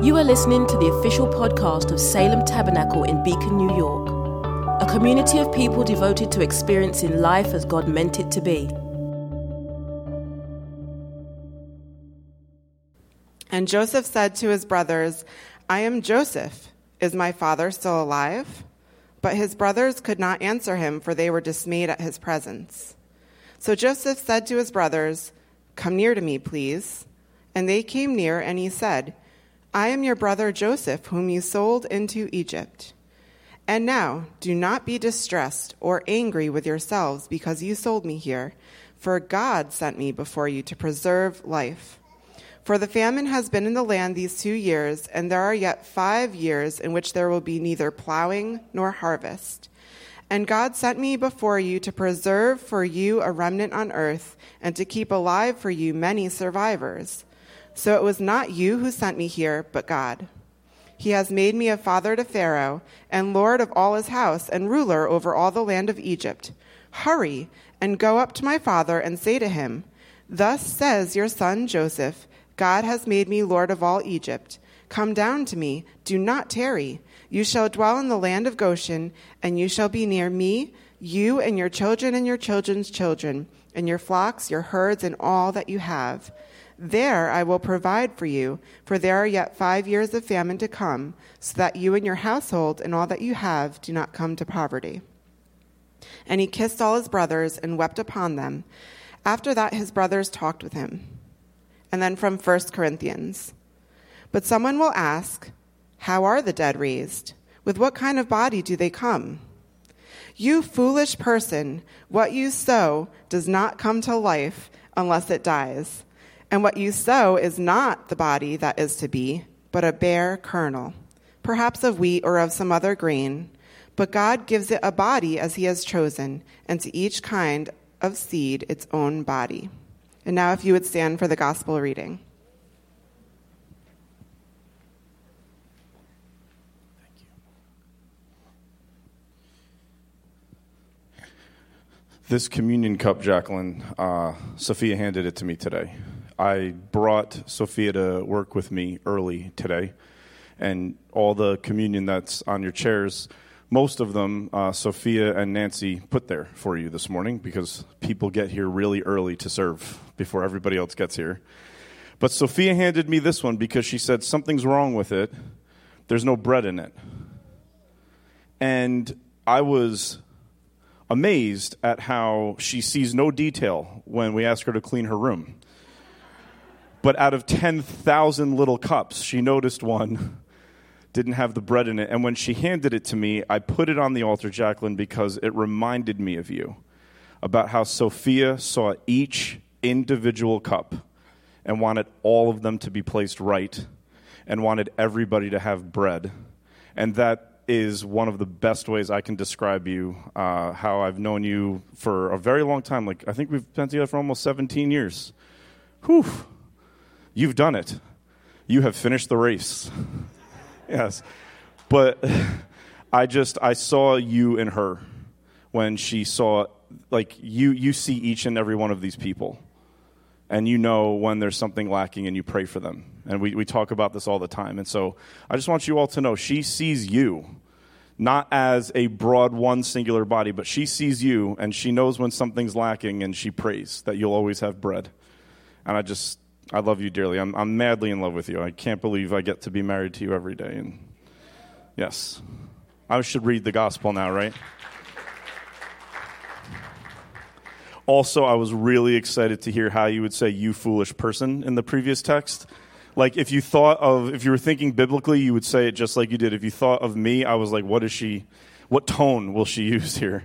You are listening to the official podcast of Salem Tabernacle in Beacon, New York, a community of people devoted to experiencing life as God meant it to be. And Joseph said to his brothers, I am Joseph. Is my father still alive? But his brothers could not answer him, for they were dismayed at his presence. So Joseph said to his brothers, Come near to me, please. And they came near, and he said, I am your brother Joseph, whom you sold into Egypt. And now, do not be distressed or angry with yourselves because you sold me here, for God sent me before you to preserve life. For the famine has been in the land these two years, and there are yet five years in which there will be neither plowing nor harvest. And God sent me before you to preserve for you a remnant on earth, and to keep alive for you many survivors. So it was not you who sent me here, but God. He has made me a father to Pharaoh, and lord of all his house, and ruler over all the land of Egypt. Hurry and go up to my father and say to him, Thus says your son Joseph, God has made me lord of all Egypt. Come down to me, do not tarry. You shall dwell in the land of Goshen, and you shall be near me, you and your children and your children's children, and your flocks, your herds, and all that you have. There I will provide for you, for there are yet five years of famine to come, so that you and your household and all that you have do not come to poverty. And he kissed all his brothers and wept upon them. After that, his brothers talked with him. And then from 1 Corinthians. But someone will ask, How are the dead raised? With what kind of body do they come? You foolish person, what you sow does not come to life unless it dies. And what you sow is not the body that is to be, but a bare kernel, perhaps of wheat or of some other grain. But God gives it a body as He has chosen, and to each kind of seed its own body. And now, if you would stand for the gospel reading. Thank you. This communion cup, Jacqueline, uh, Sophia handed it to me today. I brought Sophia to work with me early today, and all the communion that's on your chairs, most of them, uh, Sophia and Nancy put there for you this morning because people get here really early to serve before everybody else gets here. But Sophia handed me this one because she said something's wrong with it. There's no bread in it. And I was amazed at how she sees no detail when we ask her to clean her room. But out of 10,000 little cups, she noticed one didn't have the bread in it. And when she handed it to me, I put it on the altar, Jacqueline, because it reminded me of you about how Sophia saw each individual cup and wanted all of them to be placed right and wanted everybody to have bread. And that is one of the best ways I can describe you, uh, how I've known you for a very long time. Like, I think we've been together for almost 17 years. Whew. You've done it. You have finished the race. yes. But I just, I saw you in her when she saw, like, you, you see each and every one of these people. And you know when there's something lacking and you pray for them. And we, we talk about this all the time. And so I just want you all to know she sees you not as a broad one singular body, but she sees you and she knows when something's lacking and she prays that you'll always have bread. And I just, I love you dearly. I'm, I'm madly in love with you. I can't believe I get to be married to you every day. And yes, I should read the gospel now, right? Also, I was really excited to hear how you would say you foolish person in the previous text. Like if you thought of if you were thinking biblically, you would say it just like you did. If you thought of me, I was like, what is she what tone will she use here?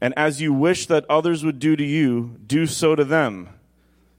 And as you wish that others would do to you, do so to them.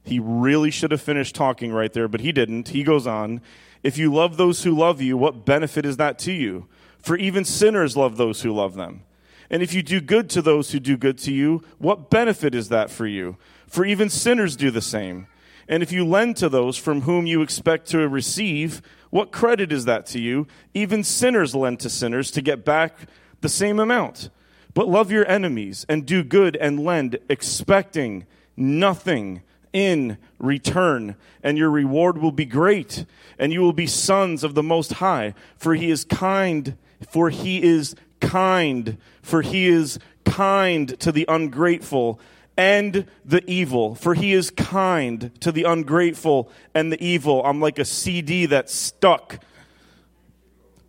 He really should have finished talking right there, but he didn't. He goes on If you love those who love you, what benefit is that to you? For even sinners love those who love them. And if you do good to those who do good to you, what benefit is that for you? For even sinners do the same. And if you lend to those from whom you expect to receive, what credit is that to you? Even sinners lend to sinners to get back the same amount. But love your enemies and do good and lend, expecting nothing in return, and your reward will be great, and you will be sons of the Most High, for he is kind, for he is kind, for he is kind to the ungrateful and the evil, for he is kind to the ungrateful and the evil. I'm like a CD that's stuck.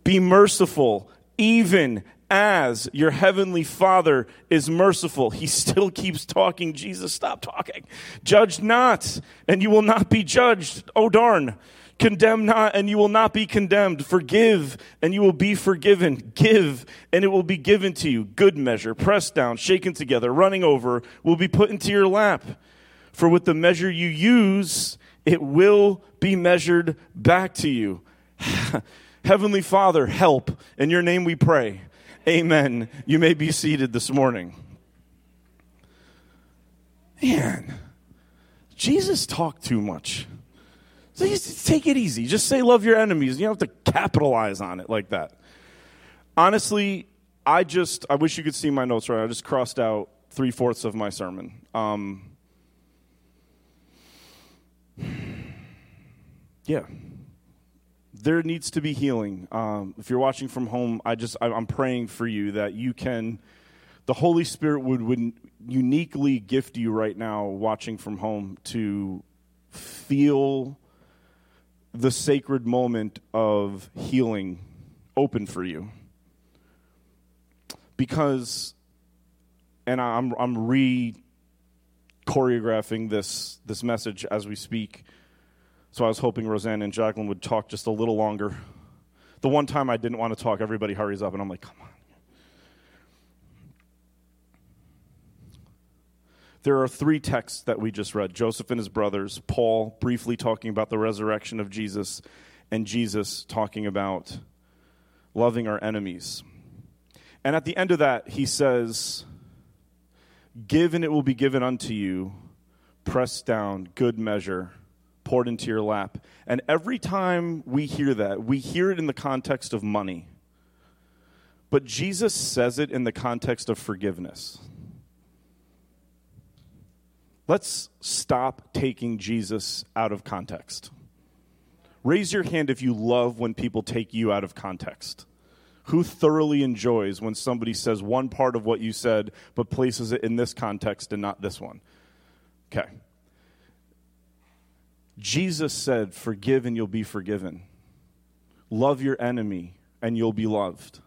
Be merciful, even as your heavenly Father is merciful. He still keeps talking. Jesus, stop talking. Judge not, and you will not be judged. Oh, darn. Condemn not, and you will not be condemned. Forgive, and you will be forgiven. Give, and it will be given to you. Good measure, pressed down, shaken together, running over, will be put into your lap. For with the measure you use, it will be measured back to you. Heavenly Father, help. In your name we pray. Amen. You may be seated this morning. Man, Jesus talked too much. So just take it easy. Just say love your enemies. You don't have to capitalize on it like that. Honestly, I just I wish you could see my notes right. I just crossed out three fourths of my sermon. Um, yeah, there needs to be healing. Um, if you're watching from home, I just I'm praying for you that you can. The Holy Spirit would, would uniquely gift you right now, watching from home, to feel the sacred moment of healing open for you. Because, and I'm, I'm re choreographing this, this message as we speak. So I was hoping Roseanne and Jacqueline would talk just a little longer. The one time I didn't want to talk, everybody hurries up, and I'm like, come on. There are three texts that we just read Joseph and his brothers, Paul briefly talking about the resurrection of Jesus, and Jesus talking about loving our enemies. And at the end of that, he says, Give and it will be given unto you, pressed down, good measure, poured into your lap. And every time we hear that, we hear it in the context of money. But Jesus says it in the context of forgiveness. Let's stop taking Jesus out of context. Raise your hand if you love when people take you out of context. Who thoroughly enjoys when somebody says one part of what you said but places it in this context and not this one? Okay. Jesus said, Forgive and you'll be forgiven. Love your enemy and you'll be loved.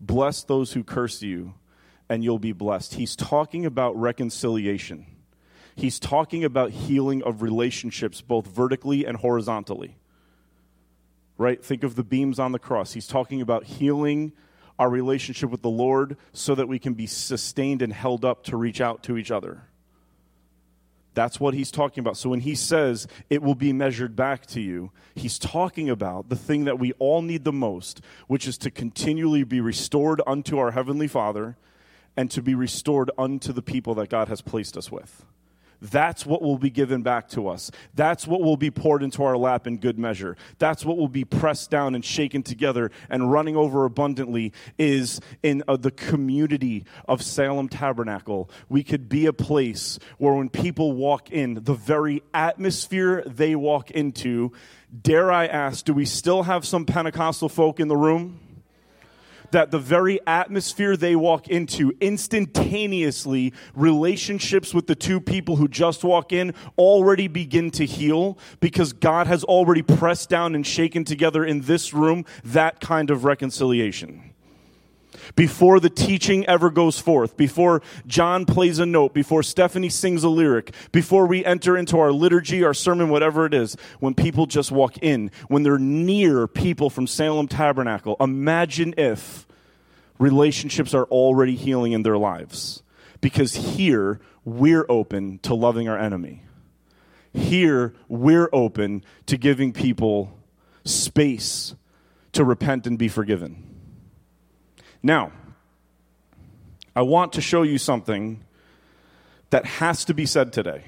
Bless those who curse you and you'll be blessed. He's talking about reconciliation he's talking about healing of relationships, both vertically and horizontally. Right? Think of the beams on the cross. He's talking about healing our relationship with the Lord so that we can be sustained and held up to reach out to each other. That's what he's talking about. So when he says it will be measured back to you, he's talking about the thing that we all need the most, which is to continually be restored unto our Heavenly Father and to be restored unto the people that God has placed us with. That's what will be given back to us. That's what will be poured into our lap in good measure. That's what will be pressed down and shaken together and running over abundantly is in uh, the community of Salem Tabernacle. We could be a place where when people walk in, the very atmosphere they walk into, dare I ask, do we still have some Pentecostal folk in the room? That the very atmosphere they walk into, instantaneously, relationships with the two people who just walk in already begin to heal because God has already pressed down and shaken together in this room that kind of reconciliation before the teaching ever goes forth, before John plays a note, before Stephanie sings a lyric, before we enter into our liturgy, our sermon, whatever it is, when people just walk in, when they're near people from Salem Tabernacle, imagine if relationships are already healing in their lives. Because here, we're open to loving our enemy. Here, we're open to giving people space to repent and be forgiven. Now, I want to show you something that has to be said today.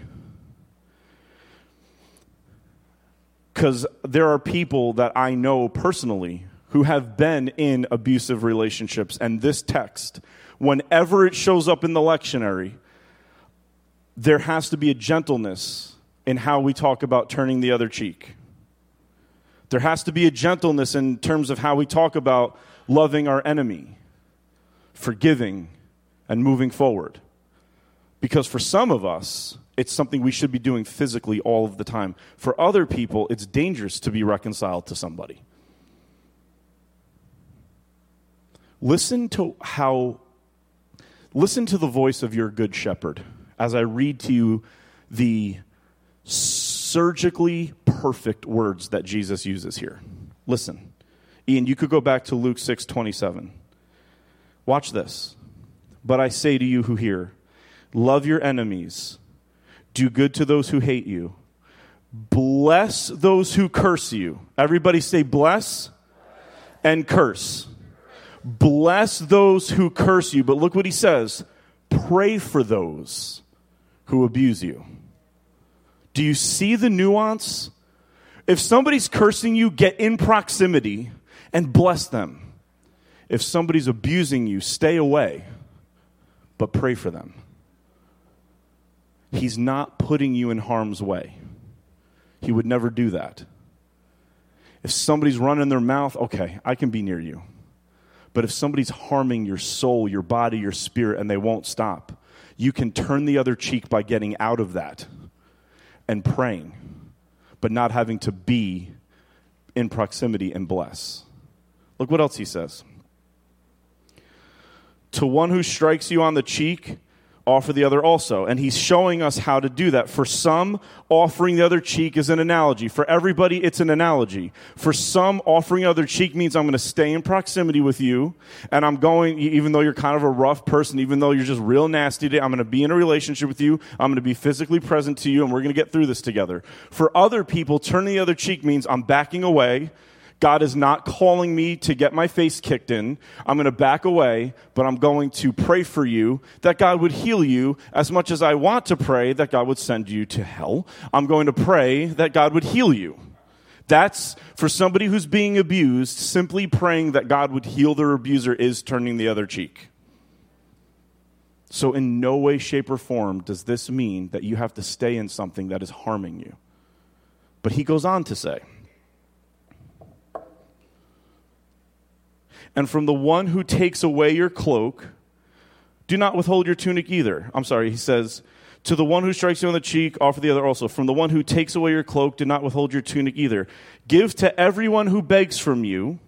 Because there are people that I know personally who have been in abusive relationships, and this text, whenever it shows up in the lectionary, there has to be a gentleness in how we talk about turning the other cheek. There has to be a gentleness in terms of how we talk about loving our enemy, forgiving, and moving forward. Because for some of us, it's something we should be doing physically all of the time. For other people, it's dangerous to be reconciled to somebody. Listen to how, listen to the voice of your good shepherd as I read to you the surgically perfect words that Jesus uses here. Listen. Ian, you could go back to Luke 6 27. Watch this. But I say to you who hear, love your enemies, do good to those who hate you, bless those who curse you. Everybody say bless and curse. Bless those who curse you. But look what he says pray for those who abuse you. Do you see the nuance? If somebody's cursing you, get in proximity and bless them. If somebody's abusing you, stay away, but pray for them. He's not putting you in harm's way. He would never do that. If somebody's running their mouth, okay, I can be near you. But if somebody's harming your soul, your body, your spirit, and they won't stop, you can turn the other cheek by getting out of that and praying, but not having to be in proximity and bless. Look what else he says. To one who strikes you on the cheek, offer the other also. And he's showing us how to do that. For some, offering the other cheek is an analogy. For everybody, it's an analogy. For some, offering the other cheek means I'm going to stay in proximity with you, and I'm going, even though you're kind of a rough person, even though you're just real nasty today, I'm going to be in a relationship with you, I'm going to be physically present to you, and we're going to get through this together. For other people, turning the other cheek means I'm backing away. God is not calling me to get my face kicked in. I'm going to back away, but I'm going to pray for you that God would heal you as much as I want to pray that God would send you to hell. I'm going to pray that God would heal you. That's for somebody who's being abused, simply praying that God would heal their abuser is turning the other cheek. So, in no way, shape, or form does this mean that you have to stay in something that is harming you. But he goes on to say, And from the one who takes away your cloak, do not withhold your tunic either. I'm sorry, he says, to the one who strikes you on the cheek, offer the other also. From the one who takes away your cloak, do not withhold your tunic either. Give to everyone who begs from you,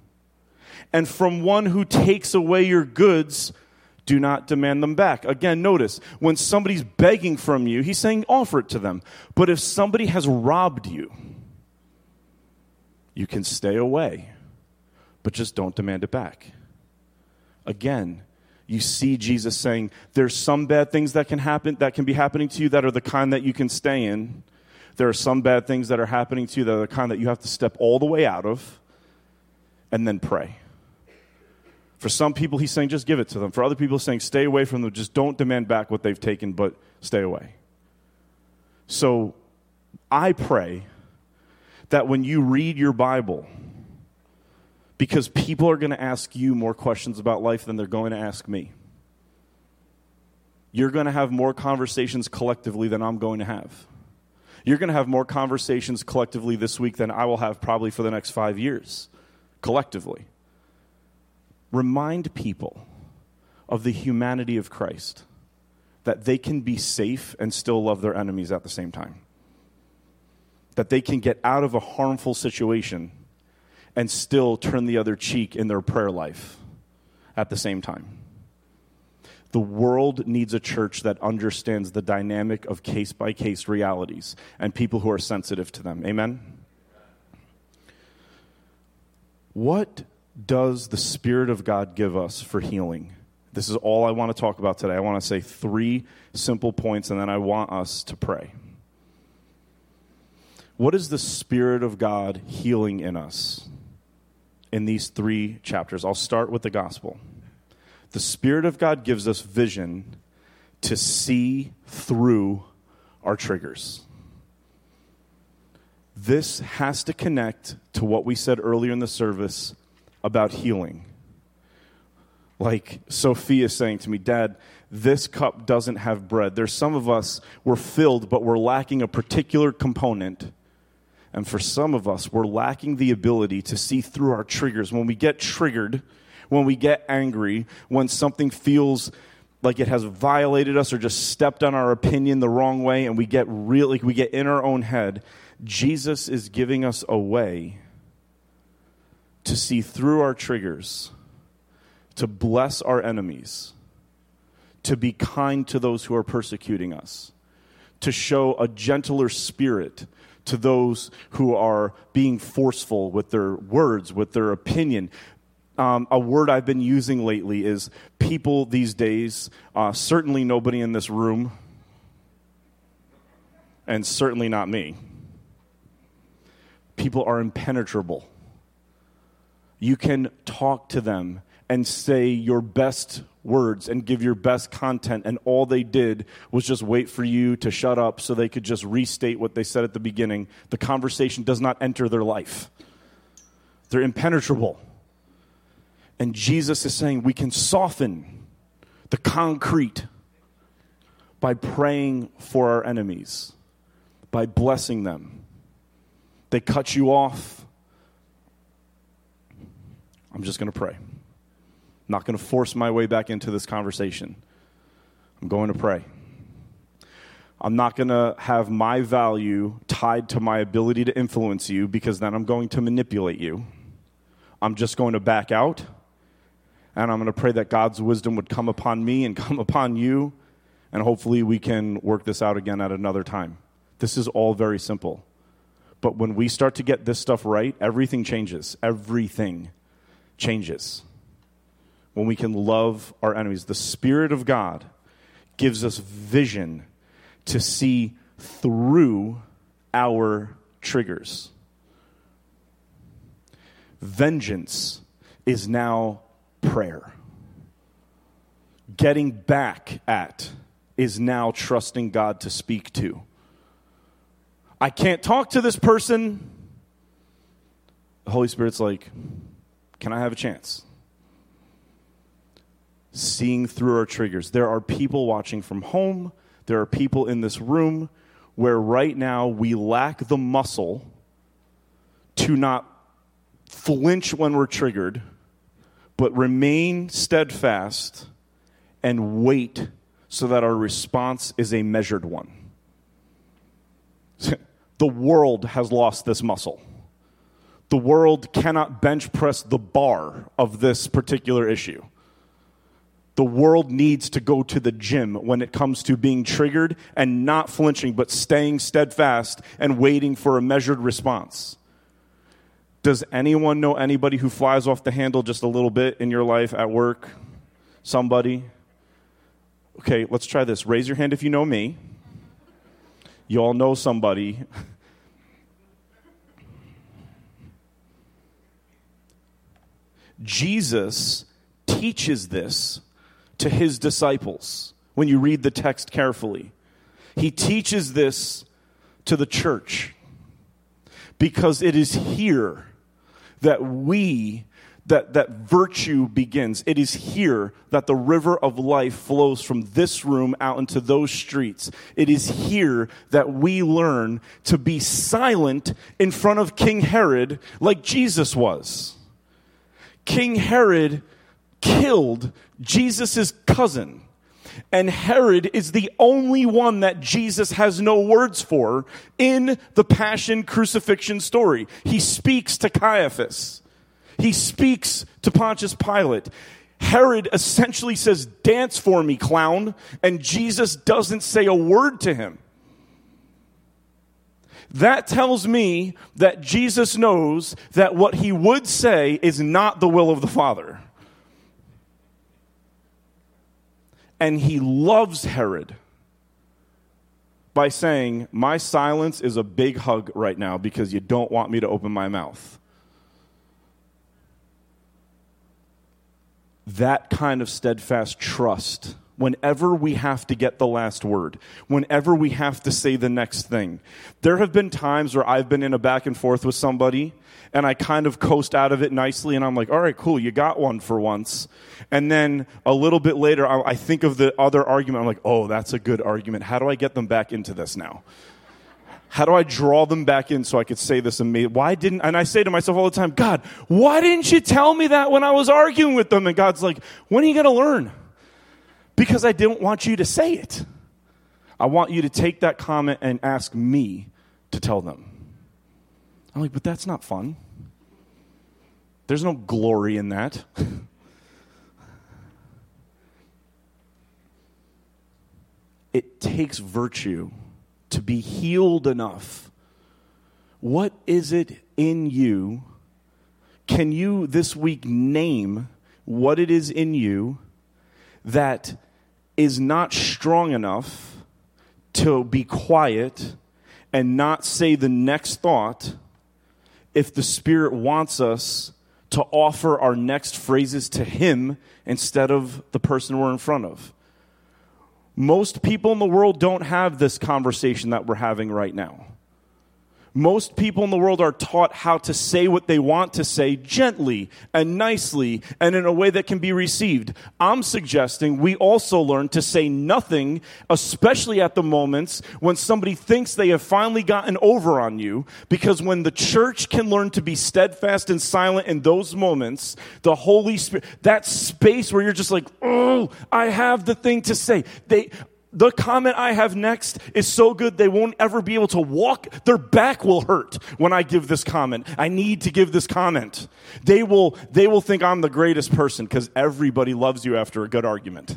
and from one who takes away your goods, do not demand them back. Again, notice when somebody's begging from you, he's saying offer it to them. But if somebody has robbed you, you can stay away but just don't demand it back. Again, you see Jesus saying there's some bad things that can happen that can be happening to you that are the kind that you can stay in. There are some bad things that are happening to you that are the kind that you have to step all the way out of and then pray. For some people, he's saying just give it to them. For other people, he's saying stay away from them. Just don't demand back what they've taken, but stay away. So I pray that when you read your Bible, because people are going to ask you more questions about life than they're going to ask me. You're going to have more conversations collectively than I'm going to have. You're going to have more conversations collectively this week than I will have probably for the next five years, collectively. Remind people of the humanity of Christ, that they can be safe and still love their enemies at the same time, that they can get out of a harmful situation and still turn the other cheek in their prayer life at the same time. The world needs a church that understands the dynamic of case by case realities and people who are sensitive to them. Amen? What does the Spirit of God give us for healing? This is all I want to talk about today. I want to say three simple points and then I want us to pray. what is the Spirit of God healing in us in these three chapters? I'll start with the gospel. The Spirit of God gives us vision to see through our triggers. This has to connect to what we said earlier in the service about healing. Like Sophia saying to me, Dad, this cup doesn't have bread. There's some of us, we're filled, but we're lacking a particular component. And for some of us, we're lacking the ability to see through our triggers. When we get triggered, when we get angry, when something feels like it has violated us or just stepped on our opinion the wrong way and we get really we get in our own head jesus is giving us a way to see through our triggers to bless our enemies to be kind to those who are persecuting us to show a gentler spirit to those who are being forceful with their words, with their opinion, um, a word I've been using lately is people these days, uh, certainly nobody in this room, and certainly not me. People are impenetrable. You can talk to them and say your best words and give your best content, and all they did was just wait for you to shut up so they could just restate what they said at the beginning. The conversation does not enter their life, they're impenetrable. And Jesus is saying we can soften the concrete by praying for our enemies, by blessing them. They cut you off. I'm just going to pray. I'm not going to force my way back into this conversation. I'm going to pray. I'm not going to have my value tied to my ability to influence you because then I'm going to manipulate you. I'm just going to back out and I'm going to pray that God's wisdom would come upon me and come upon you. And hopefully we can work this out again at another time. This is all very simple. But when we start to get this stuff right, everything changes. Everything changes. When we can love our enemies, the Spirit of God gives us vision to see through our triggers. Vengeance is now prayer. Getting back at is now trusting God to speak to. I can't talk to this person. The Holy Spirit's like, can I have a chance? Seeing through our triggers. There are people watching from home, there are people in this room where right now we lack the muscle to not flinch when we're triggered but remain steadfast and wait so that our response is a measured one. the world has lost this muscle. The world cannot bench press the bar of this particular issue. The world needs to go to the gym when it comes to being triggered and not flinching, but staying steadfast and waiting for a measured response. Does anyone know anybody who flies off the handle just a little bit in your life at work? Somebody? Okay, let's try this. Raise your hand if you know me. You all know somebody. Jesus teaches this to his disciples when you read the text carefully. He teaches this to the church because it is here that we that, that virtue begins. It is here that the river of life flows from this room out into those streets. It is here that we learn to be silent in front of King Herod like Jesus was. King Herod killed Jesus' cousin. And Herod is the only one that Jesus has no words for in the passion crucifixion story. He speaks to Caiaphas. He speaks to Pontius Pilate. Herod essentially says, Dance for me, clown. And Jesus doesn't say a word to him. That tells me that Jesus knows that what he would say is not the will of the Father. And he loves Herod. by saying, My silence is a big hug right now because you don't want me to open my mouth. That kind of steadfast trust whenever we have to get the last word, whenever we have to say the next thing. There have been times where I've been in a back and forth with somebody and I kind of coast out of it nicely and I'm like, all right, cool, you got one for once. And then a little bit later, I think of the other argument. I'm like, oh, that's a good argument. How do I get them back into this now? How do I draw them back in so I could say this amazing? Why didn't, and I say to myself all the time, God, why didn't you tell me that when I was arguing with them? And God's like, when are you going to learn? Because I didn't want you to say it. I want you to take that comment and ask me to tell them. I'm like, but that's not fun. There's no glory in that. it takes virtue to be healed enough. What is it in you? Can you this week name what it is in you that is not strong enough to be quiet and not say the next thought if the Spirit wants us to offer our next phrases to Him instead of the person we're in front of. Most people in the world don't have this conversation that we're having right now. Most people in the world are taught how to say what they want to say gently and nicely and in a way that can be received. I'm suggesting we also learn to say nothing, especially at the moments when somebody thinks they have finally gotten over on you, because when the church can learn to be steadfast and silent in those moments, the Holy Spirit, that space where you're just like, oh, I have the thing to say. They, the comment I have next is so good they won't ever be able to walk. Their back will hurt when I give this comment. I need to give this comment. They will, they will think I'm the greatest person because everybody loves you after a good argument.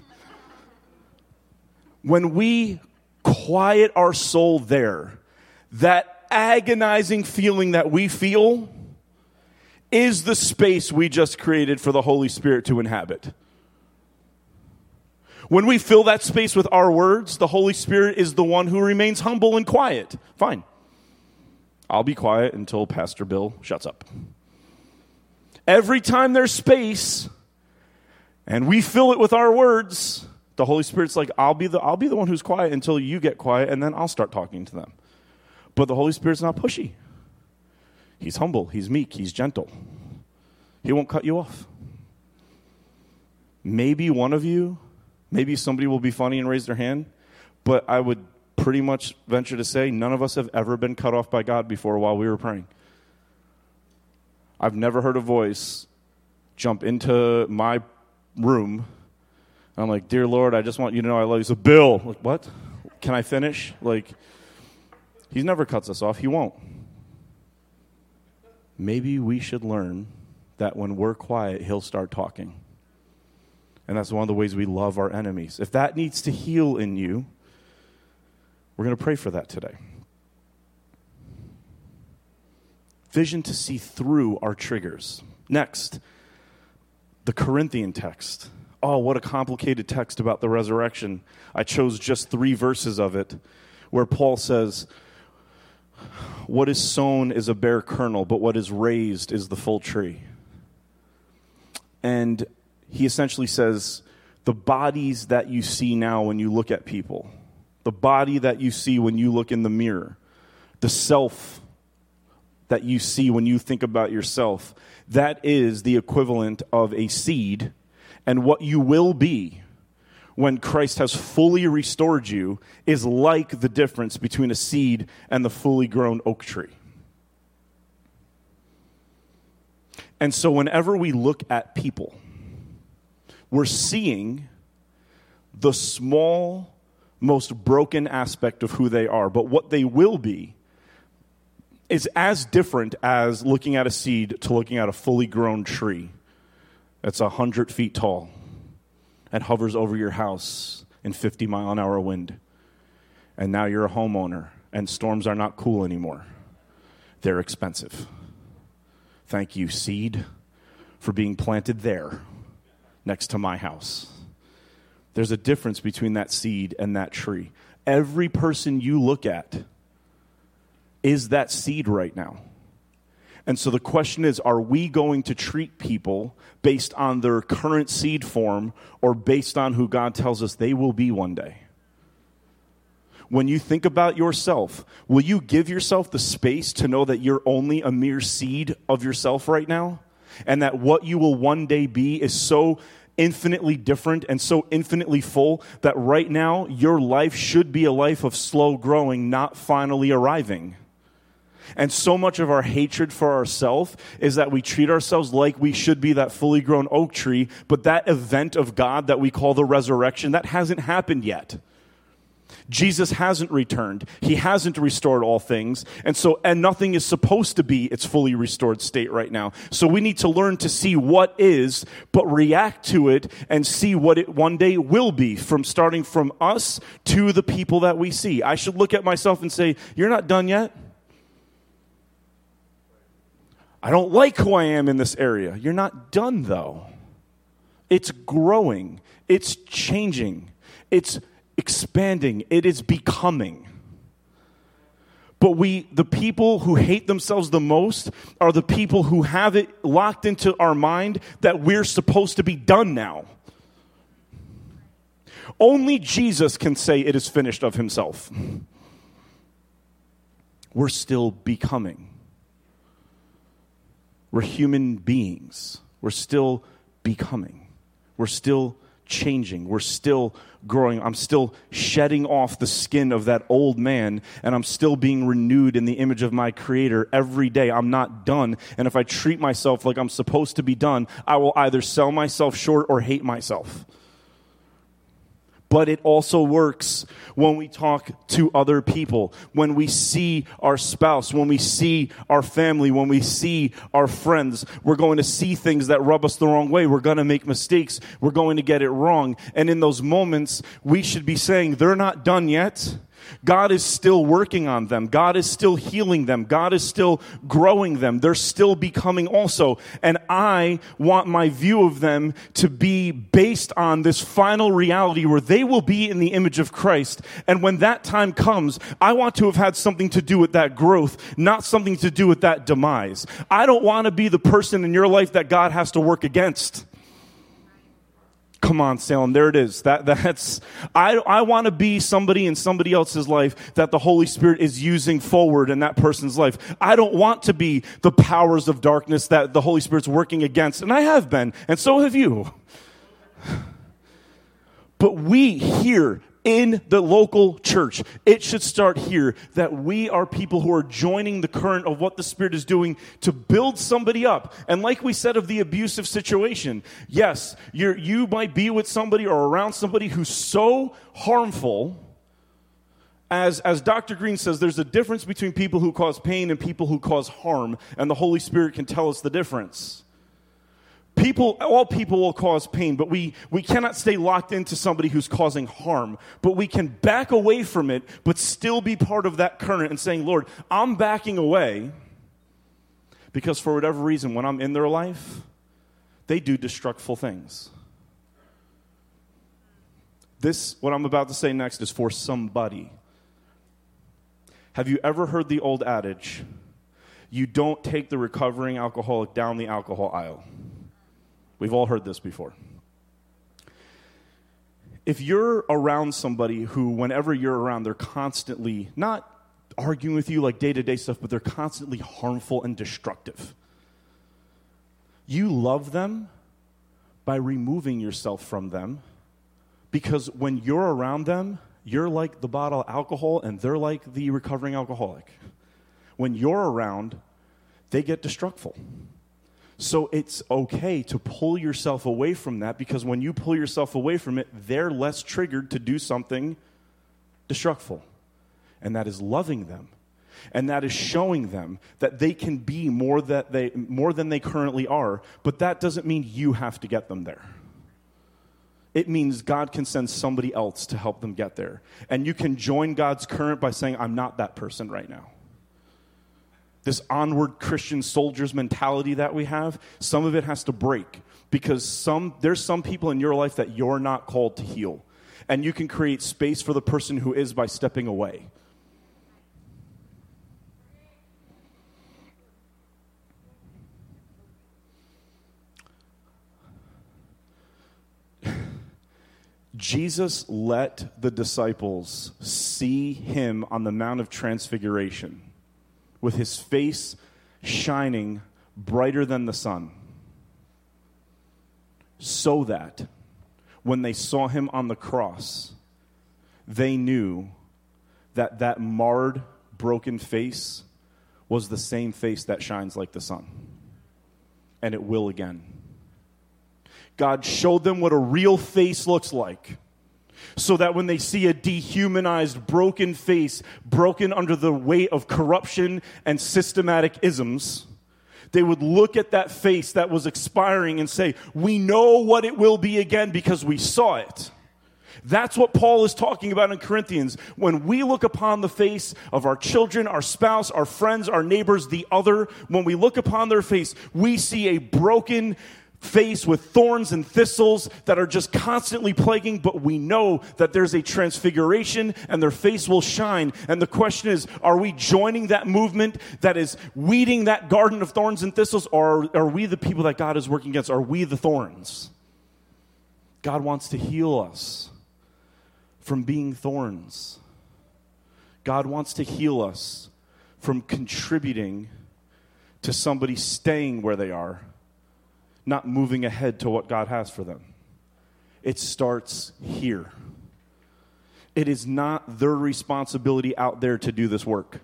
When we quiet our soul there, that agonizing feeling that we feel is the space we just created for the Holy Spirit to inhabit. When we fill that space with our words, the Holy Spirit is the one who remains humble and quiet. Fine. I'll be quiet until Pastor Bill shuts up. Every time there's space and we fill it with our words, the Holy Spirit's like, I'll be the, I'll be the one who's quiet until you get quiet, and then I'll start talking to them. But the Holy Spirit's not pushy. He's humble, he's meek, he's gentle. He won't cut you off. Maybe one of you Maybe somebody will be funny and raise their hand, but I would pretty much venture to say none of us have ever been cut off by God before while we were praying. I've never heard a voice jump into my room. I'm like, Dear Lord, I just want you to know I love you. So, Bill, like, what? Can I finish? Like, He never cuts us off. He won't. Maybe we should learn that when we're quiet, He'll start talking. And that's one of the ways we love our enemies. If that needs to heal in you, we're going to pray for that today. Vision to see through our triggers. Next, the Corinthian text. Oh, what a complicated text about the resurrection. I chose just three verses of it where Paul says, What is sown is a bare kernel, but what is raised is the full tree. And he essentially says the bodies that you see now when you look at people, the body that you see when you look in the mirror, the self that you see when you think about yourself, that is the equivalent of a seed. And what you will be when Christ has fully restored you is like the difference between a seed and the fully grown oak tree. And so, whenever we look at people, we're seeing the small, most broken aspect of who they are. But what they will be is as different as looking at a seed to looking at a fully grown tree that's 100 feet tall and hovers over your house in 50 mile an hour wind. And now you're a homeowner and storms are not cool anymore. They're expensive. Thank you, seed, for being planted there next to my house. There's a difference between that seed and that tree. Every person you look at is that seed right now. And so the question is are we going to treat people based on their current seed form or based on who God tells us they will be one day? When you think about yourself, will you give yourself the space to know that you're only a mere seed of yourself right now? And that what you will one day be is so infinitely different and so infinitely full that right now your life should be a life of slow growing, not finally arriving. And so much of our hatred for ourselves is that we treat ourselves like we should be that fully grown oak tree, but that event of God that we call the resurrection, that hasn't happened yet. Jesus hasn't returned. He hasn't restored all things. And so, and nothing is supposed to be its fully restored state right now. So we need to learn to see what is, but react to it and see what it one day will be from starting from us to the people that we see. I should look at myself and say, You're not done yet. I don't like who I am in this area. You're not done, though. It's growing, it's changing, it's expanding, it is becoming. But we, the people who hate themselves the most, are the people who have it locked into our mind that we're supposed to be done now. Only Jesus can say it is finished of himself. We're still becoming. We're human beings. We're still becoming. We're still changing. We're still growing. I'm still shedding off the skin of that old man, and I'm still being renewed in the image of my Creator every day. I'm not done. And if I treat myself like I'm supposed to be done, I will either sell myself short or hate myself but it also works when we talk to other people, when we see our spouse, when we see our family, when we see our friends. We're going to see things that rub us the wrong way. We're going to make mistakes. We're going to get it wrong. And in those moments, we should be saying, they're not done yet. God is still working on them. God is still healing them. God is still growing them. They're still becoming also. And I want my view of them to be based on this final reality where they will be in the image of Christ. And when that time comes, I want to have had something to do with that growth, not something to do with that demise. I don't want to be the person in your life that God has to work against. Come on, Salem. There it is. That, that's, I, I want to be somebody in somebody else's life that the Holy Spirit is using forward in that person's life. I don't want to be the powers of darkness that the Holy Spirit's working against. And I have been, and so have you. But we here in the local church. It should start here that we are people who are joining the current of what the Spirit is doing to build somebody up. And like we said of the abusive situation, yes, you you might be with somebody or around somebody who's so harmful. As, as Dr. Green says, there's a difference between people who cause pain and people who cause harm, and the Holy Spirit can tell us the difference. People, all people will cause pain, but we, we cannot stay locked into somebody who's causing harm. But we can back away from it, but still be part of that current and saying, Lord, I'm backing away because for whatever reason, when I'm in their life, they do destructful things. This, what I'm about to say next, is for somebody. Have you ever heard the old adage, you don't take the recovering alcoholic down the alcohol aisle? We've all heard this before. If you're around somebody who, whenever you're around, they're constantly not arguing with you like day to day stuff, but they're constantly harmful and destructive, you love them by removing yourself from them because when you're around them, you're like the bottle of alcohol and they're like the recovering alcoholic. When you're around, they get destructful. So it's okay to pull yourself away from that because when you pull yourself away from it, they're less triggered to do something destructful. And that is loving them. And that is showing them that they can be more, that they, more than they currently are. But that doesn't mean you have to get them there. It means God can send somebody else to help them get there. And you can join God's current by saying, I'm not that person right now this onward Christian soldiers mentality that we have, some of it has to break because some, there's some people in your life that you're not called to heal. and you can create space for the person who is by stepping away. Jesus let the disciples see him on the Mount of Transfiguration with his face shining brighter than the sun, so that when they saw him on the cross, they knew that that marred, broken face was the same face that shines like the sun. And it will again. God showed them what a real face looks like. So that when they see a dehumanized, broken face, broken under the weight of corruption and systematic isms, they would look at that face that was expiring and say, We know what it will be again because we saw it. That's what Paul is talking about in Corinthians. When we look upon the face of our children, our spouse, our friends, our neighbors, the other, when we look upon their face, we see a broken, face with thorns and thistles that are just constantly plaguing, but we know that there's a transfiguration and their face will shine. And the question is, are we joining that movement that is weeding that garden of thorns and thistles, or are we the people that God is working against? Are we the thorns? God wants to heal us from being thorns. God wants to heal us from contributing to somebody staying where they are not moving ahead to what God has for them. It starts here. It is not their responsibility out there to do this work.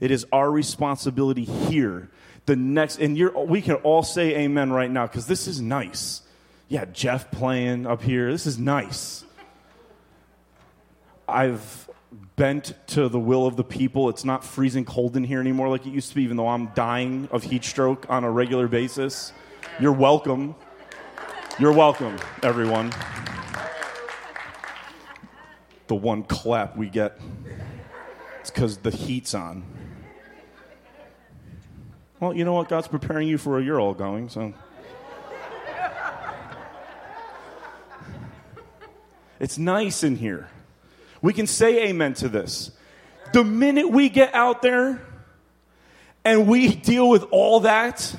It is our responsibility here. The next, and we can all say amen right now because this is nice. Yeah, Jeff playing up here. This is nice. I've bent to the will of the people. It's not freezing cold in here anymore like it used to be, even though I'm dying of heat stroke on a regular basis. You're welcome. You're welcome, everyone. The one clap we get, it's because the heat's on. Well, you know what? God's preparing you for a year all going, so. It's nice in here. We can say amen to this. The minute we get out there and we deal with all that,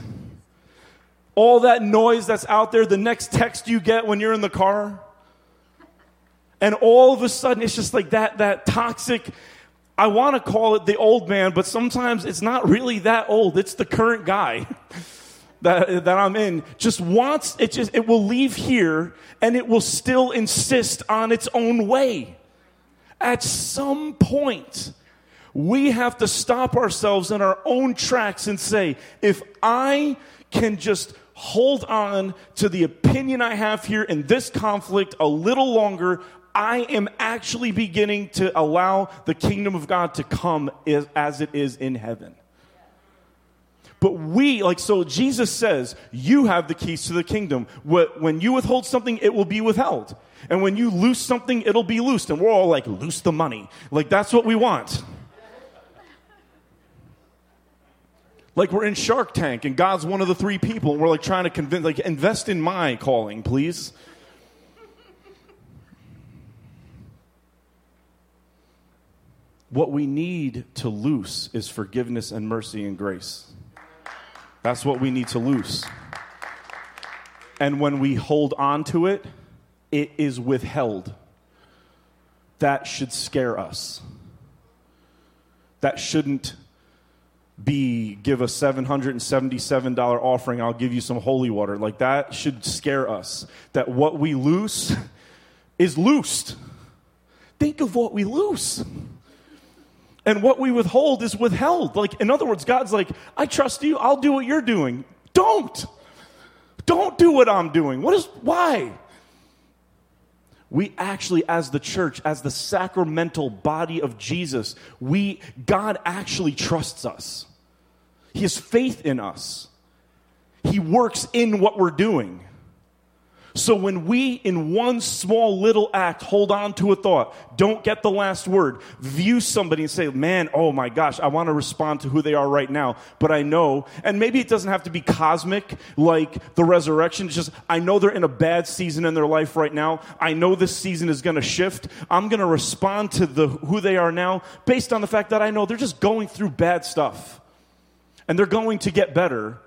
all that noise that's out there, the next text you get when you're in the car. And all of a sudden, it's just like that, that toxic, I want to call it the old man, but sometimes it's not really that old. It's the current guy that, that I'm in. Just wants, it just, it will leave here and it will still insist on its own way. At some point, we have to stop ourselves in our own tracks and say, if I can just hold on to the opinion I have here in this conflict a little longer, I am actually beginning to allow the kingdom of God to come as it is in heaven. But we, like, so Jesus says, you have the keys to the kingdom. When you withhold something, it will be withheld. And when you loose something, it'll be loosed. And we're all like, loose the money. Like, that's what we want. Like we're in Shark Tank and God's one of the three people and we're like trying to convince, like, invest in my calling, please. What we need to loose is forgiveness and mercy and grace. That's what we need to loose. And when we hold on to it, it is withheld. That should scare us. That shouldn't be give a $777 offering, I'll give you some holy water. Like that should scare us. That what we loose is loosed. Think of what we loose. And what we withhold is withheld. Like, in other words, God's like, I trust you, I'll do what you're doing. Don't. Don't do what I'm doing. What is, why? We actually as the church as the sacramental body of jesus we god actually trusts us. He has faith in us. He works in what we're doing So when we, in one small little act, hold on to a thought, don't get the last word, view somebody and say, man, oh my gosh, I want to respond to who they are right now, but I know, and maybe it doesn't have to be cosmic like the resurrection. It's just, I know they're in a bad season in their life right now. I know this season is going to shift. I'm going to respond to the, who they are now based on the fact that I know they're just going through bad stuff. And they're going to get better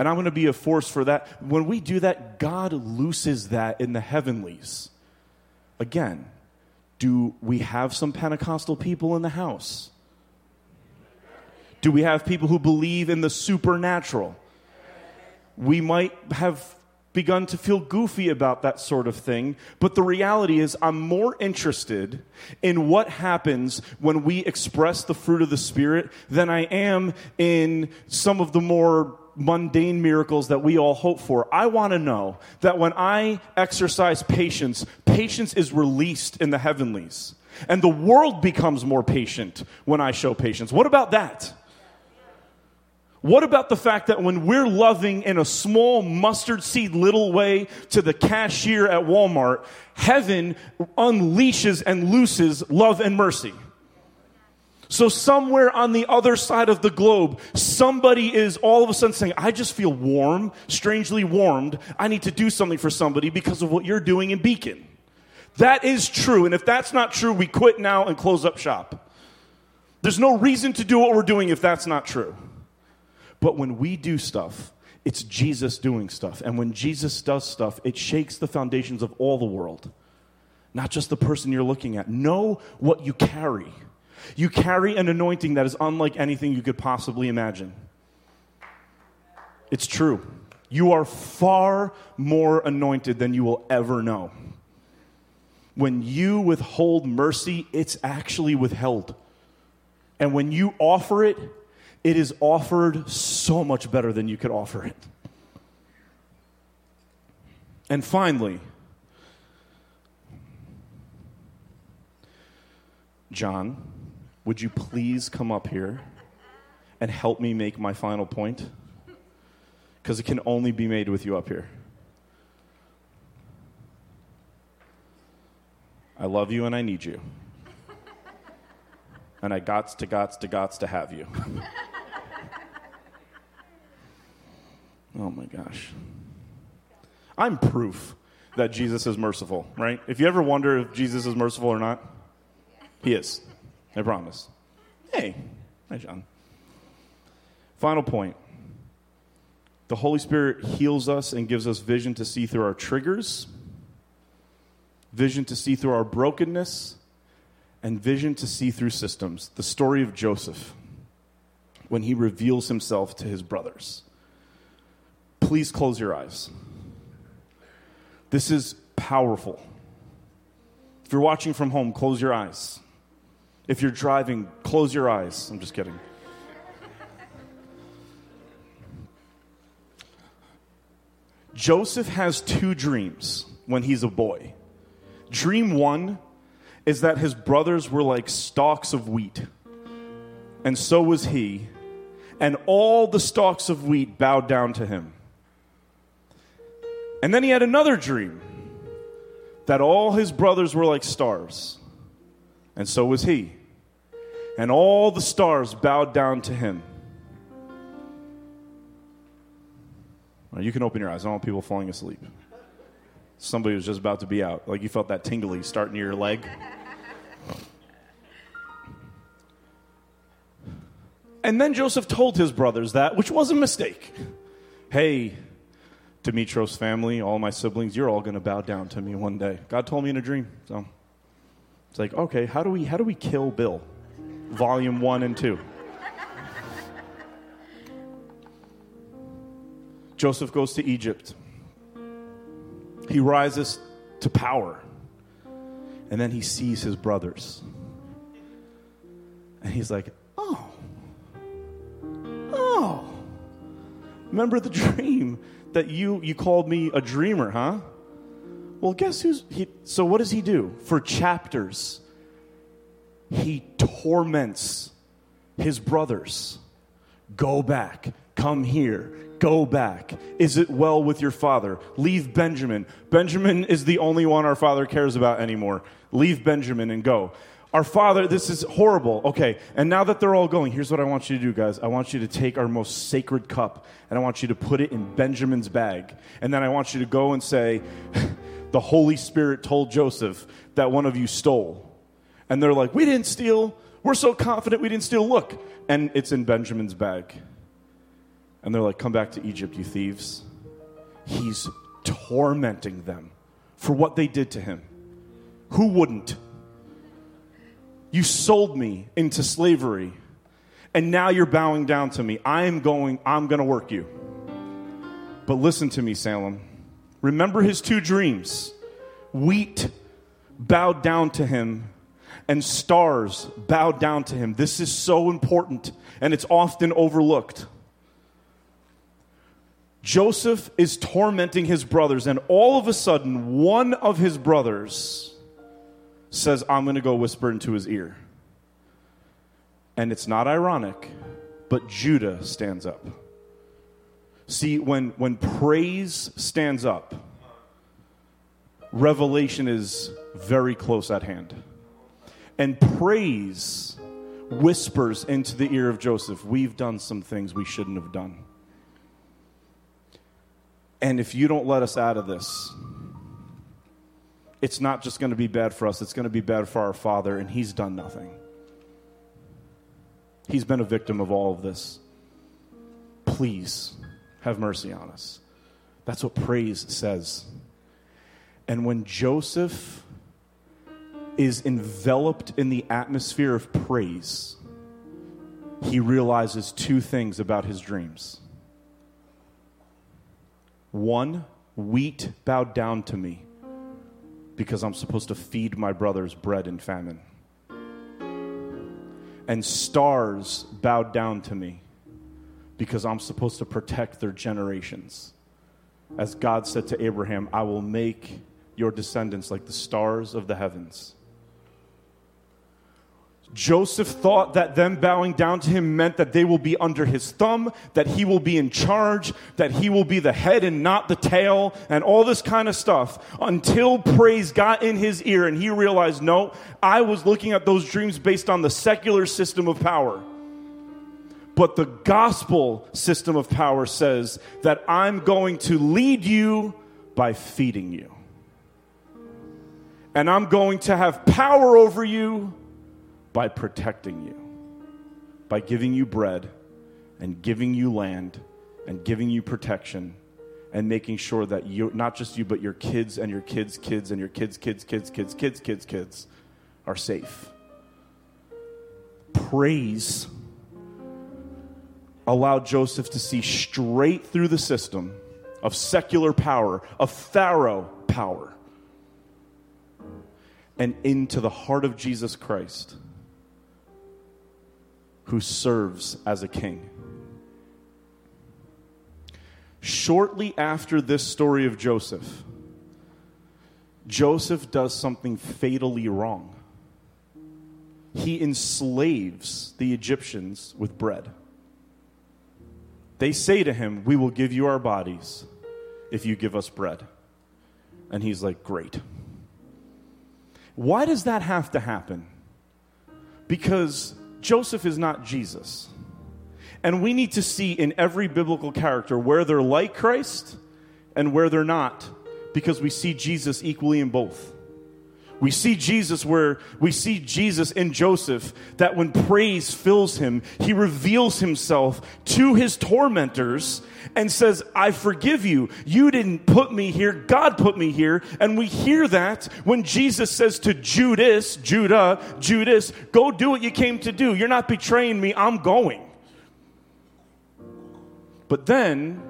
and I'm going to be a force for that. When we do that, God looses that in the heavenlies. Again, do we have some Pentecostal people in the house? Do we have people who believe in the supernatural? We might have begun to feel goofy about that sort of thing, but the reality is, I'm more interested in what happens when we express the fruit of the Spirit than I am in some of the more mundane miracles that we all hope for. I want to know that when I exercise patience, patience is released in the heavenlies. And the world becomes more patient when I show patience. What about that? What about the fact that when we're loving in a small mustard seed little way to the cashier at Walmart, heaven unleashes and looses love and mercy? So, somewhere on the other side of the globe, somebody is all of a sudden saying, I just feel warm, strangely warmed. I need to do something for somebody because of what you're doing in Beacon. That is true. And if that's not true, we quit now and close up shop. There's no reason to do what we're doing if that's not true. But when we do stuff, it's Jesus doing stuff. And when Jesus does stuff, it shakes the foundations of all the world, not just the person you're looking at. Know what you carry. You carry an anointing that is unlike anything you could possibly imagine. It's true. You are far more anointed than you will ever know. When you withhold mercy, it's actually withheld. And when you offer it, it is offered so much better than you could offer it. And finally, John would you please come up here and help me make my final point? Because it can only be made with you up here. I love you and I need you. And I gots to gots to gots to have you. oh my gosh. I'm proof that Jesus is merciful, right? If you ever wonder if Jesus is merciful or not, he is. I promise. Hey, hi, John. Final point the Holy Spirit heals us and gives us vision to see through our triggers, vision to see through our brokenness, and vision to see through systems. The story of Joseph when he reveals himself to his brothers. Please close your eyes. This is powerful. If you're watching from home, close your eyes. If you're driving, close your eyes. I'm just kidding. Joseph has two dreams when he's a boy. Dream one is that his brothers were like stalks of wheat, and so was he, and all the stalks of wheat bowed down to him. And then he had another dream that all his brothers were like stars, and so was he and all the stars bowed down to him. Well, you can open your eyes. I don't want people falling asleep. Somebody was just about to be out. Like you felt that tingly starting near your leg. And then Joseph told his brothers that, which was a mistake. Hey, Demetros family, all my siblings, you're all going to bow down to me one day. God told me in a dream. So it's like, okay, how do we how do we kill Bill? Volume one and two. Joseph goes to Egypt. He rises to power. And then he sees his brothers. And he's like, oh, oh, remember the dream that you, you called me a dreamer, huh? Well, guess who's, he, so what does he do? For chapters, he torments his brothers. Go back, come here, Go back. Is it well with your father? Leave Benjamin. Benjamin is the only one our father cares about anymore. Leave Benjamin and go. Our father, this is horrible. Okay, and now that they're all going, here's what I want you to do, guys. I want you to take our most sacred cup and I want you to put it in Benjamin's bag. And then I want you to go and say, The Holy Spirit told Joseph that one of you stole. And they're like, We didn't steal. We're so confident we didn't steal. Look. And it's in Benjamin's bag. And they're like, Come back to Egypt, you thieves. He's tormenting them for what they did to him. Who wouldn't? You sold me into slavery, and now you're bowing down to me. I am going, I'm going to work you. But listen to me, Salem. Remember his two dreams wheat bowed down to him, and stars bowed down to him. This is so important, and it's often overlooked. Joseph is tormenting his brothers, and all of a sudden, one of his brothers says, I'm going to go whisper into his ear. And it's not ironic, but Judah stands up. See, when, when praise stands up, revelation is very close at hand. And praise whispers into the ear of Joseph, We've done some things we shouldn't have done. And if you don't let us out of this, it's not just going to be bad for us, it's going to be bad for our Father, and He's done nothing. He's been a victim of all of this. Please have mercy on us. That's what praise says. And when Joseph is enveloped in the atmosphere of praise, he realizes two things about his dreams. One, wheat bowed down to me because I'm supposed to feed my brothers bread in famine. And stars bowed down to me because I'm supposed to protect their generations. As God said to Abraham, I will make your descendants like the stars of the heavens. Joseph thought that them bowing down to him meant that they will be under his thumb, that he will be in charge, that he will be the head and not the tail, and all this kind of stuff until praise got in his ear and he realized, no, I was looking at those dreams based on the secular system of power. But the gospel system of power says that I'm going to lead you by feeding you. And I'm going to have power over you by protecting you, by giving you bread and giving you land and giving you protection and making sure that you, not just you, but your kids and your kids' kids and your kids' kids' kids' kids' kids' kids' kids are safe. Praise allowed Joseph to see straight through the system of secular power, of Pharaoh power, and into the heart of Jesus Christ who serves as a king. Shortly after this story of Joseph, Joseph does something fatally wrong. He enslaves the Egyptians with bread. They say to him, We will give you our bodies if you give us bread. And he's like, Great. Why does that have to happen? Because Joseph is not Jesus. And we need to see in every biblical character where they're like Christ and where they're not, because we see Jesus equally in both. We see Jesus where we see Jesus in Joseph that when praise fills him, he reveals himself to his tormentors and says, I forgive you. You didn't put me here, God put me here. And we hear that when Jesus says to Judas, Judah, Judas, go do what you came to do. You're not betraying me, I'm going. But then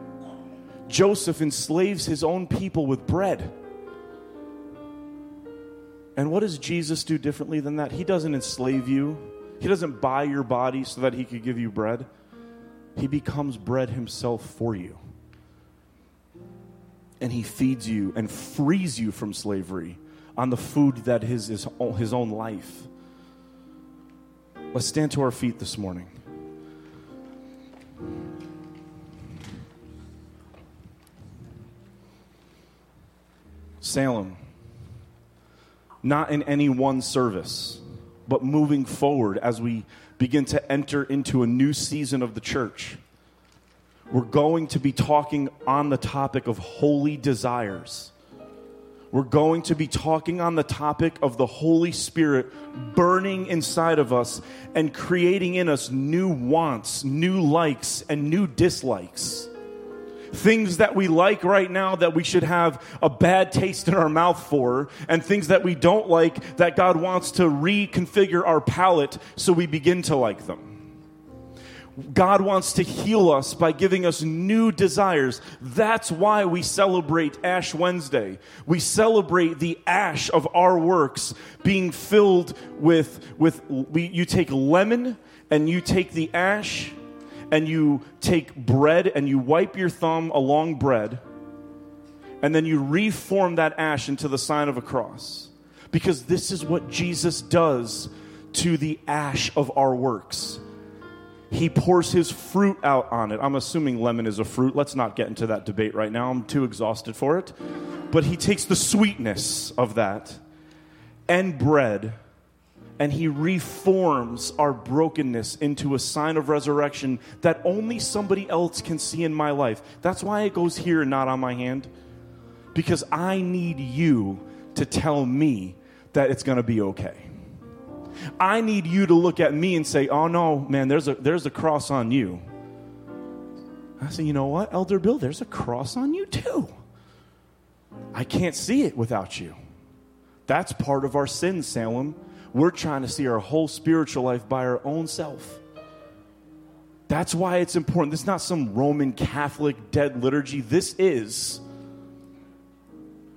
Joseph enslaves his own people with bread. And what does Jesus do differently than that? He doesn't enslave you, He doesn't buy your body so that He could give you bread. He becomes bread Himself for you. And He feeds you and frees you from slavery on the food that is His, his own life. Let's stand to our feet this morning. Salem not in any one service, but moving forward as we begin to enter into a new season of the church. We're going to be talking on the topic of holy desires. We're going to be talking on the topic of the Holy Spirit burning inside of us and creating in us new wants, new likes, and new dislikes things that we like right now that we should have a bad taste in our mouth for, and things that we don't like that God wants to reconfigure our palate so we begin to like them. God wants to heal us by giving us new desires. That's why we celebrate Ash Wednesday. We celebrate the ash of our works being filled with, with we, you take lemon and you take the ash and you take bread and you wipe your thumb along bread, and then you reform that ash into the sign of a cross. Because this is what Jesus does to the ash of our works. He pours his fruit out on it. I'm assuming lemon is a fruit. Let's not get into that debate right now. I'm too exhausted for it. But he takes the sweetness of that and bread and he reforms our brokenness into a sign of resurrection that only somebody else can see in my life. That's why it goes here not on my hand. Because I need you to tell me that it's going to be okay. I need you to look at me and say, "Oh no, man, there's a there's a cross on you." I say, "You know what, Elder Bill, there's a cross on you too." I can't see it without you. That's part of our sin, Salem. We're trying to see our whole spiritual life by our own self. That's why it's important. This is not some Roman Catholic dead liturgy. This is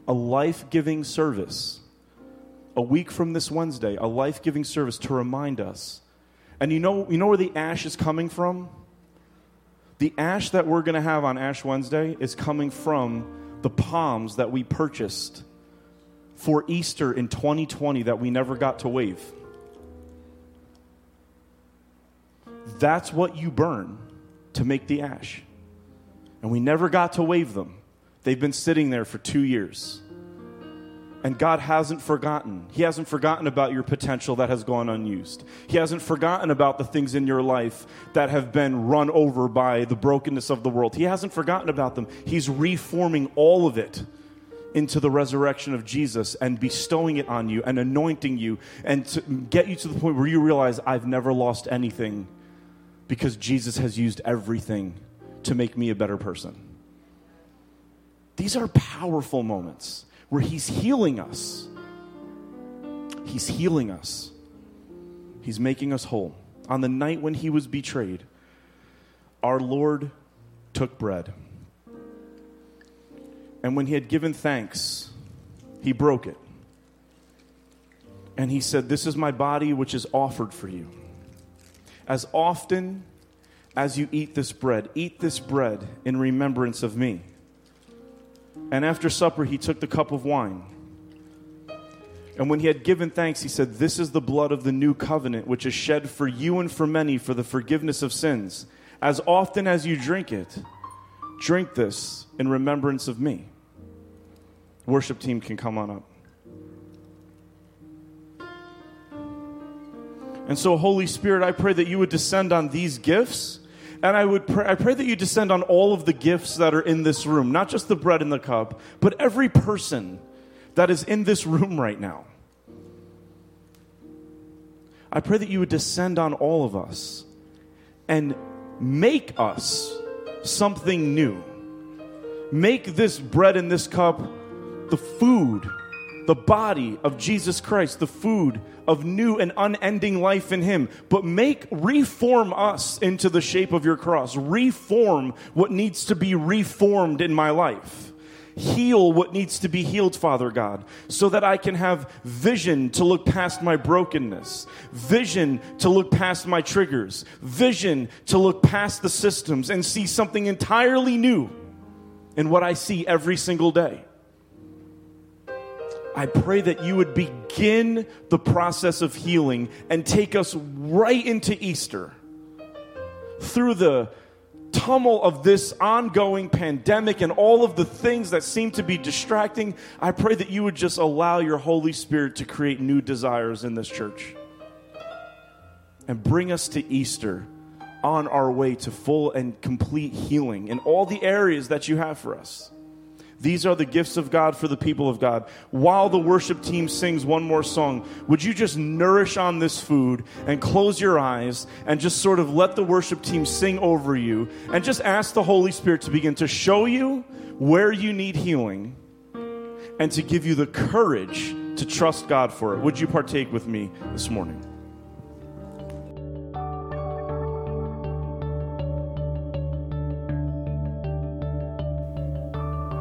a life giving service. A week from this Wednesday, a life giving service to remind us. And you know, you know where the ash is coming from? The ash that we're going to have on Ash Wednesday is coming from the palms that we purchased for Easter in 2020 that we never got to wave. That's what you burn to make the ash. And we never got to wave them. They've been sitting there for two years. And God hasn't forgotten. He hasn't forgotten about your potential that has gone unused. He hasn't forgotten about the things in your life that have been run over by the brokenness of the world. He hasn't forgotten about them. He's reforming all of it into the resurrection of Jesus and bestowing it on you and anointing you and to get you to the point where you realize I've never lost anything because Jesus has used everything to make me a better person. These are powerful moments where He's healing us. He's healing us. He's making us whole. On the night when He was betrayed, our Lord took bread. And when he had given thanks, he broke it. And he said, This is my body, which is offered for you. As often as you eat this bread, eat this bread in remembrance of me. And after supper, he took the cup of wine. And when he had given thanks, he said, This is the blood of the new covenant, which is shed for you and for many for the forgiveness of sins. As often as you drink it, drink this in remembrance of me. Worship team can come on up. And so, Holy Spirit, I pray that you would descend on these gifts. And I would pray, I pray that you descend on all of the gifts that are in this room, not just the bread and the cup, but every person that is in this room right now. I pray that you would descend on all of us and make us something new. Make this bread and this cup the food, the body of Jesus Christ, the food of new and unending life in Him. But make, reform us into the shape of your cross. Reform what needs to be reformed in my life. Heal what needs to be healed, Father God, so that I can have vision to look past my brokenness, vision to look past my triggers, vision to look past the systems and see something entirely new in what I see every single day. I pray that you would begin the process of healing and take us right into Easter through the tumult of this ongoing pandemic and all of the things that seem to be distracting, I pray that you would just allow your Holy Spirit to create new desires in this church and bring us to Easter on our way to full and complete healing in all the areas that you have for us. These are the gifts of God for the people of God. While the worship team sings one more song, would you just nourish on this food and close your eyes and just sort of let the worship team sing over you and just ask the Holy Spirit to begin to show you where you need healing and to give you the courage to trust God for it? Would you partake with me this morning?